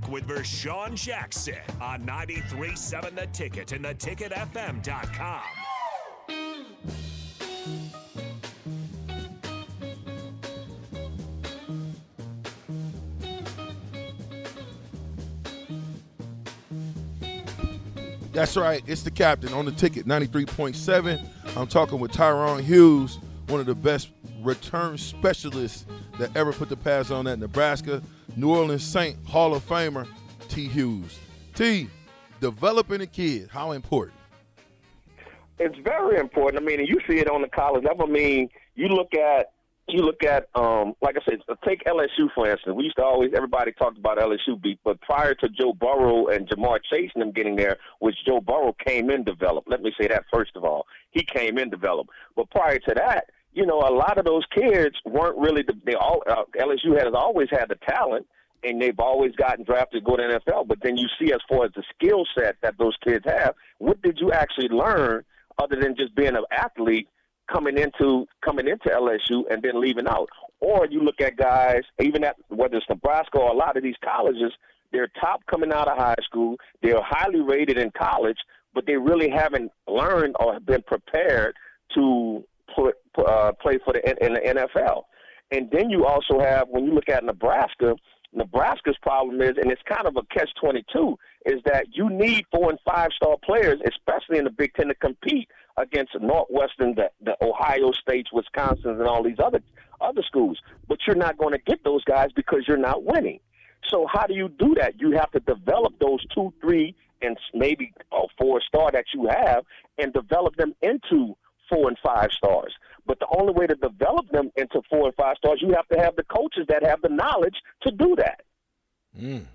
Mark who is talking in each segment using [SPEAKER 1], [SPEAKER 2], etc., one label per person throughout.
[SPEAKER 1] back with Vershawn Jackson on 93.7 The Ticket and theticketfm.com.
[SPEAKER 2] That's right. It's the captain on the ticket, 93.7. I'm talking with Tyrone Hughes, one of the best return specialists that ever put the pass on at Nebraska. New Orleans Saint Hall of Famer, T. Hughes. T, developing a kid, how important?
[SPEAKER 3] It's very important. I mean, you see it on the college level. I mean, you look at you look at, um, like I said, take LSU for instance. We used to always everybody talked about LSU beat, but prior to Joe Burrow and Ja'Marr Chase and them getting there, which Joe Burrow came in developed. Let me say that first of all, he came in developed. But prior to that, you know, a lot of those kids weren't really the, they all uh, LSU has always had the talent. And they've always gotten drafted to go to NFL, but then you see, as far as the skill set that those kids have, what did you actually learn other than just being an athlete coming into coming into LSU and then leaving out. Or you look at guys, even at whether it's Nebraska or a lot of these colleges, they're top coming out of high school. They're highly rated in college, but they really haven't learned or been prepared to put, uh, play for the in the NFL. And then you also have when you look at Nebraska, Nebraska's problem is, and it's kind of a catch twenty two, is that you need four and five star players, especially in the Big Ten, to compete against Northwestern, the, the Ohio States, Wisconsin, and all these other other schools. But you're not going to get those guys because you're not winning. So how do you do that? You have to develop those two, three, and maybe four star that you have, and develop them into four and five stars. But the only way to develop them into four and five stars, you have to have the coaches that have the knowledge to do that.
[SPEAKER 2] Mm.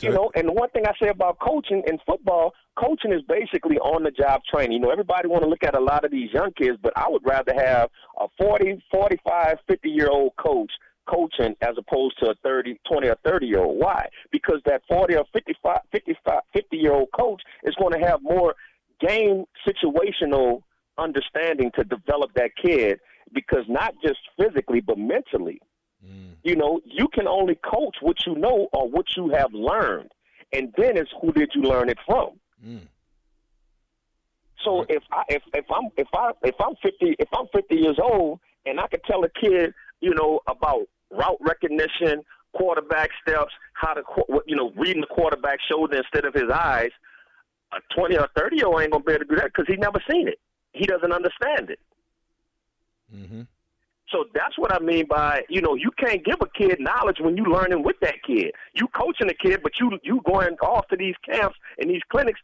[SPEAKER 3] You know, and the one thing I say about coaching in football, coaching is basically on the job training. You know, everybody want to look at a lot of these young kids, but I would rather have a 40, 45, 50 year old coach coaching as opposed to a 30, 20 or 30 year old. Why? Because that 40 or 55, 55 50 year old coach is going to have more game situational understanding to develop that kid because not just physically but mentally. Mm. You know, you can only coach what you know or what you have learned, and then it's who did you learn it from. Mm. So if I if if I'm if I if I'm fifty if I'm fifty years old and I could tell a kid you know about route recognition, quarterback steps, how to you know reading the quarterback shoulder instead of his eyes, a twenty or thirty year old ain't gonna be able to do that because he never seen it. He doesn't understand it.
[SPEAKER 2] Mm-hmm.
[SPEAKER 3] So that's what I mean by you know you can't give a kid knowledge when you're learning with that kid. You coaching a kid, but you you going off to these camps and these clinics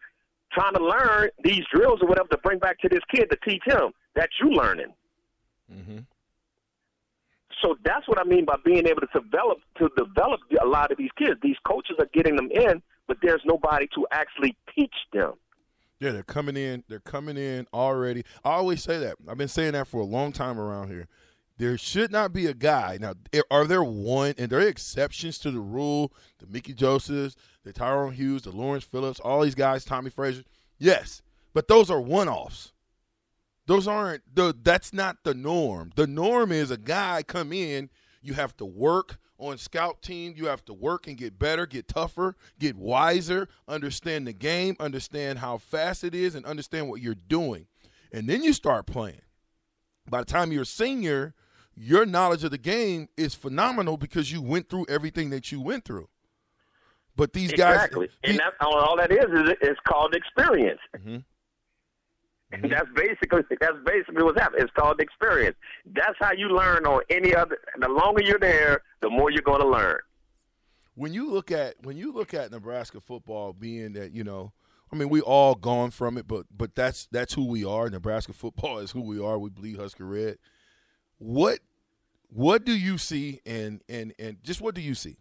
[SPEAKER 3] trying to learn these drills or whatever to bring back to this kid to teach him that you learning.
[SPEAKER 2] Mm-hmm.
[SPEAKER 3] So that's what I mean by being able to develop to develop a lot of these kids. These coaches are getting them in, but there's nobody to actually teach them.
[SPEAKER 2] Yeah, they're coming in. They're coming in already. I always say that. I've been saying that for a long time around here. There should not be a guy. Now, are there one, and there are exceptions to the rule, the Mickey Josephs, the Tyrone Hughes, the Lawrence Phillips, all these guys, Tommie Frazier. Yes, but those are one offs. Those aren't the that's not the norm. The norm is a guy come in, you have to work on scout team, you have to work and get better, get tougher, get wiser, understand the game, understand how fast it is, and understand what you're doing. And then you start playing. By the time you're a senior, your knowledge of the game is phenomenal because you went through everything that you went through. But these
[SPEAKER 3] exactly.
[SPEAKER 2] guys, exactly,
[SPEAKER 3] and that's all that is is it's called experience.
[SPEAKER 2] Mm-hmm.
[SPEAKER 3] Mm-hmm. That's basically that's basically what's happening. It's called experience. That's how you learn on any other. The longer you're there, the more you're going to learn.
[SPEAKER 2] When you look at when you look at Nebraska football, being that you know, I mean, we all gone from it, but but that's that's who we are. Nebraska football is who we are. We bleed Husker red. What what do you see and and and just what do you see?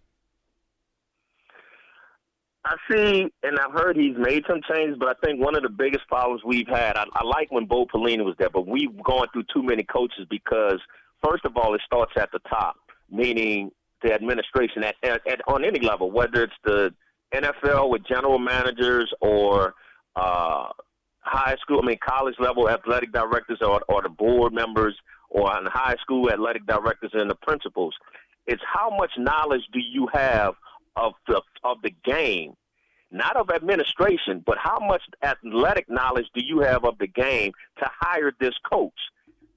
[SPEAKER 3] I see, and I've heard he's made some changes, but I think one of the biggest problems we've had, I, I like when Bo Pelini was there, but we've gone through too many coaches because, first of all, it starts at the top, meaning the administration at, at, at on any level, whether it's the NFL with general managers or uh, high school, I mean college level athletic directors or, or the board members or on high school athletic directors and the principals. It's how much knowledge do you have of the of the game, not of administration, but how much athletic knowledge do you have of the game to hire this coach?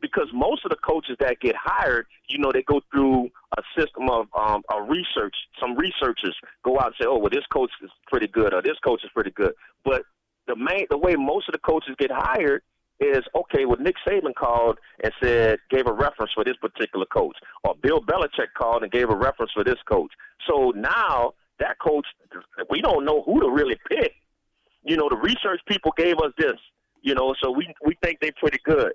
[SPEAKER 3] Because most of the coaches that get hired, you know, they go through a system of um, a research. Some researchers go out and say, "Oh, well, this coach is pretty good," or "This coach is pretty good." But the main, the way most of the coaches get hired is okay. Well, Nick Saban called and said gave a reference for this particular coach, or Bill Belichick called and gave a reference for this coach. So now that coach, we don't know who to really pick. You know, the research people gave us this. You know, so we we think they're pretty good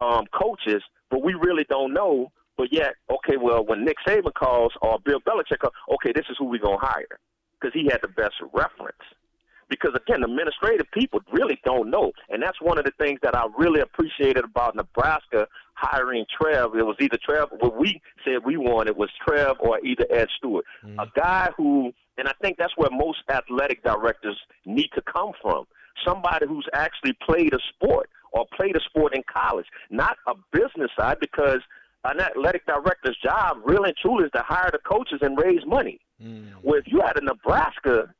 [SPEAKER 3] um, coaches, but we really don't know. But yet, okay, well, when Nick Saban calls or Bill Belichick, calls, okay, this is who we're gonna hire because he had the best reference because again, administrative people really don't know, and that's one of the things that I really appreciated about Nebraska hiring Trev. It was either Trev. What we said we wanted was Trev or either Ed Stewart, mm-hmm. a guy who, and I think that's where most athletic directors need to come from. Somebody who's actually played a sport or played a sport in college, not a business side, because an athletic director's job really and truly is to hire the coaches and raise money. Mm. Where if you had a Nebraska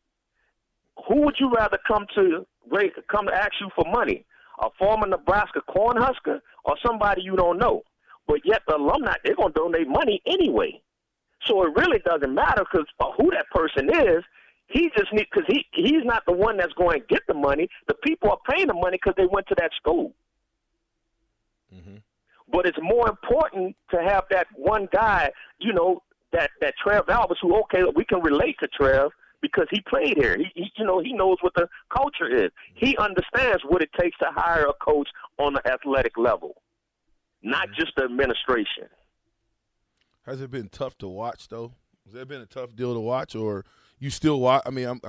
[SPEAKER 3] who would you rather come to come to ask you for money? A former Nebraska Cornhusker or somebody you don't know? But yet the alumni they're gonna donate money anyway. So it really doesn't matter because uh, who that person is. He just need because he he's not the one that's going to get the money. The people are paying the money because they went to that school. Mm-hmm. But it's more important to have that one guy, you know, that that Trev Alberts, who okay, we can relate to Trev because he played here. He, he, you know, he knows what the culture is. He understands what it takes to hire a coach on the athletic level, not mm-hmm. just the administration.
[SPEAKER 2] Has it been tough to watch though? Has it been a tough deal to watch, or you still watch? I mean, I'm.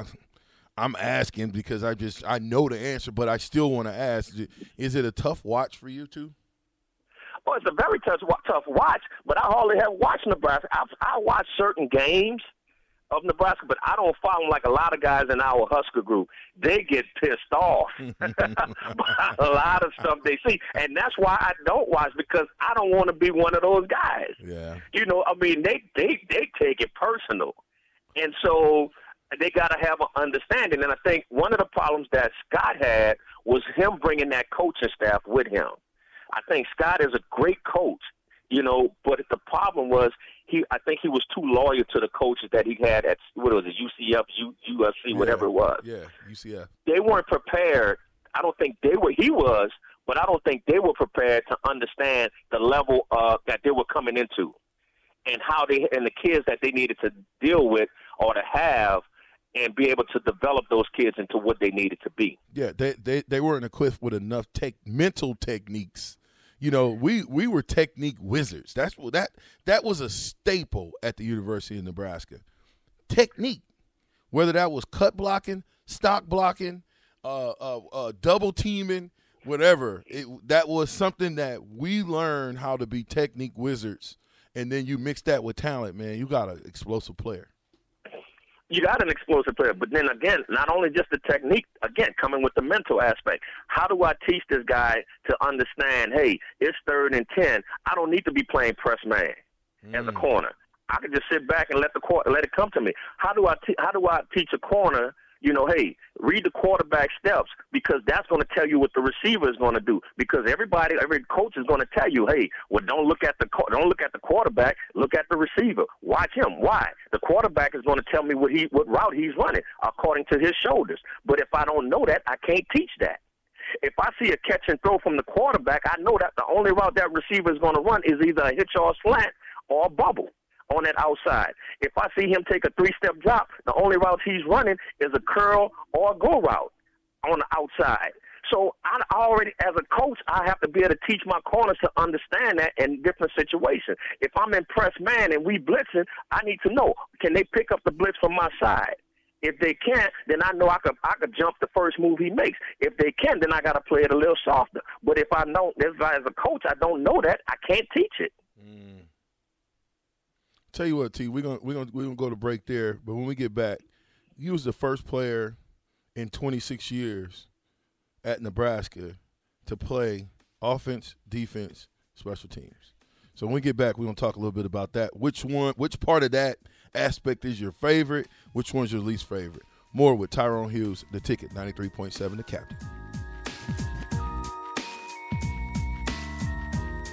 [SPEAKER 2] I'm asking because I just I know the answer, but I still want to ask: Is it a tough watch for you too?
[SPEAKER 3] Well, oh, it's a very tough tough watch, but I hardly have watched Nebraska. I, I watch certain games, of Nebraska, but I don't follow them like a lot of guys in our Husker group. They get pissed off by a lot of stuff they see, and that's why I don't watch because I don't want to be one of those guys.
[SPEAKER 2] Yeah,
[SPEAKER 3] you know, I mean, they they they take it personal, and so they got to have an understanding. And I think one of the problems that Scott had was him bringing that coaching staff with him. I think Scott is a great coach, you know, but the problem was he I think he was too loyal to the coaches that he had at what was it UCF, U, UFC, yeah, whatever it was.
[SPEAKER 2] Yeah, UCF.
[SPEAKER 3] They weren't prepared. I don't think they were. He was, but I don't think they were prepared to understand the level uh, that they were coming into, and how they and the kids that they needed to deal with or to have and be able to develop those kids into what they needed to be.
[SPEAKER 2] Yeah, they they, they weren't equipped with enough tech, mental techniques you know, we we were technique wizards. That's what that that was a staple at the University of Nebraska. Technique, whether that was cut blocking, stalk blocking, uh, uh, uh, double teaming, whatever. It, that was something that we learned how to be technique wizards, and then you mix that with talent, man. You got an explosive player
[SPEAKER 3] you got an explosive player. But then again, not only just the technique, again, coming with the mental aspect. How do I teach this guy to understand, hey, it's third and 10. I don't need to be playing press man mm. as a mm. corner. I can just sit back and let the let it come to me. How do I te- how do I teach a corner you know, hey, read the quarterback steps because that's going to tell you what the receiver is going to do. Because everybody, every coach is going to tell you, hey, well, don't look at the don't look at the quarterback, look at the receiver. Watch him. Why? The quarterback is going to tell me what he what route he's running according to his shoulders. But if I don't know that, I can't teach that. If I see a catch and throw from the quarterback, I know that the only route that receiver is going to run is either a hitch or a slant or a bubble on that outside. If I see him take a three step drop, the only route he's running is a curl or a go route on the outside. So I already, as a coach, I have to be able to teach my corners to understand that in different situations. If I'm in press man and we blitzing, I need to know can they pick up the blitz from my side. If they can't, then I know I could I could jump the first move he makes. If they can, then I got to play it a little softer. But if I know, as a coach, I don't know that, I can't teach it. Mm.
[SPEAKER 2] Tell you what, T, we're gonna we're gonna we're gonna go to break there. But when we get back, you was the first player in 26 years at Nebraska to play offense, defense, special teams. So when we get back, we're gonna talk a little bit about that. Which one? Which part of that aspect is your favorite? Which one's your least favorite? More with Tyrone Hughes, the ticket, 93.7, the captain.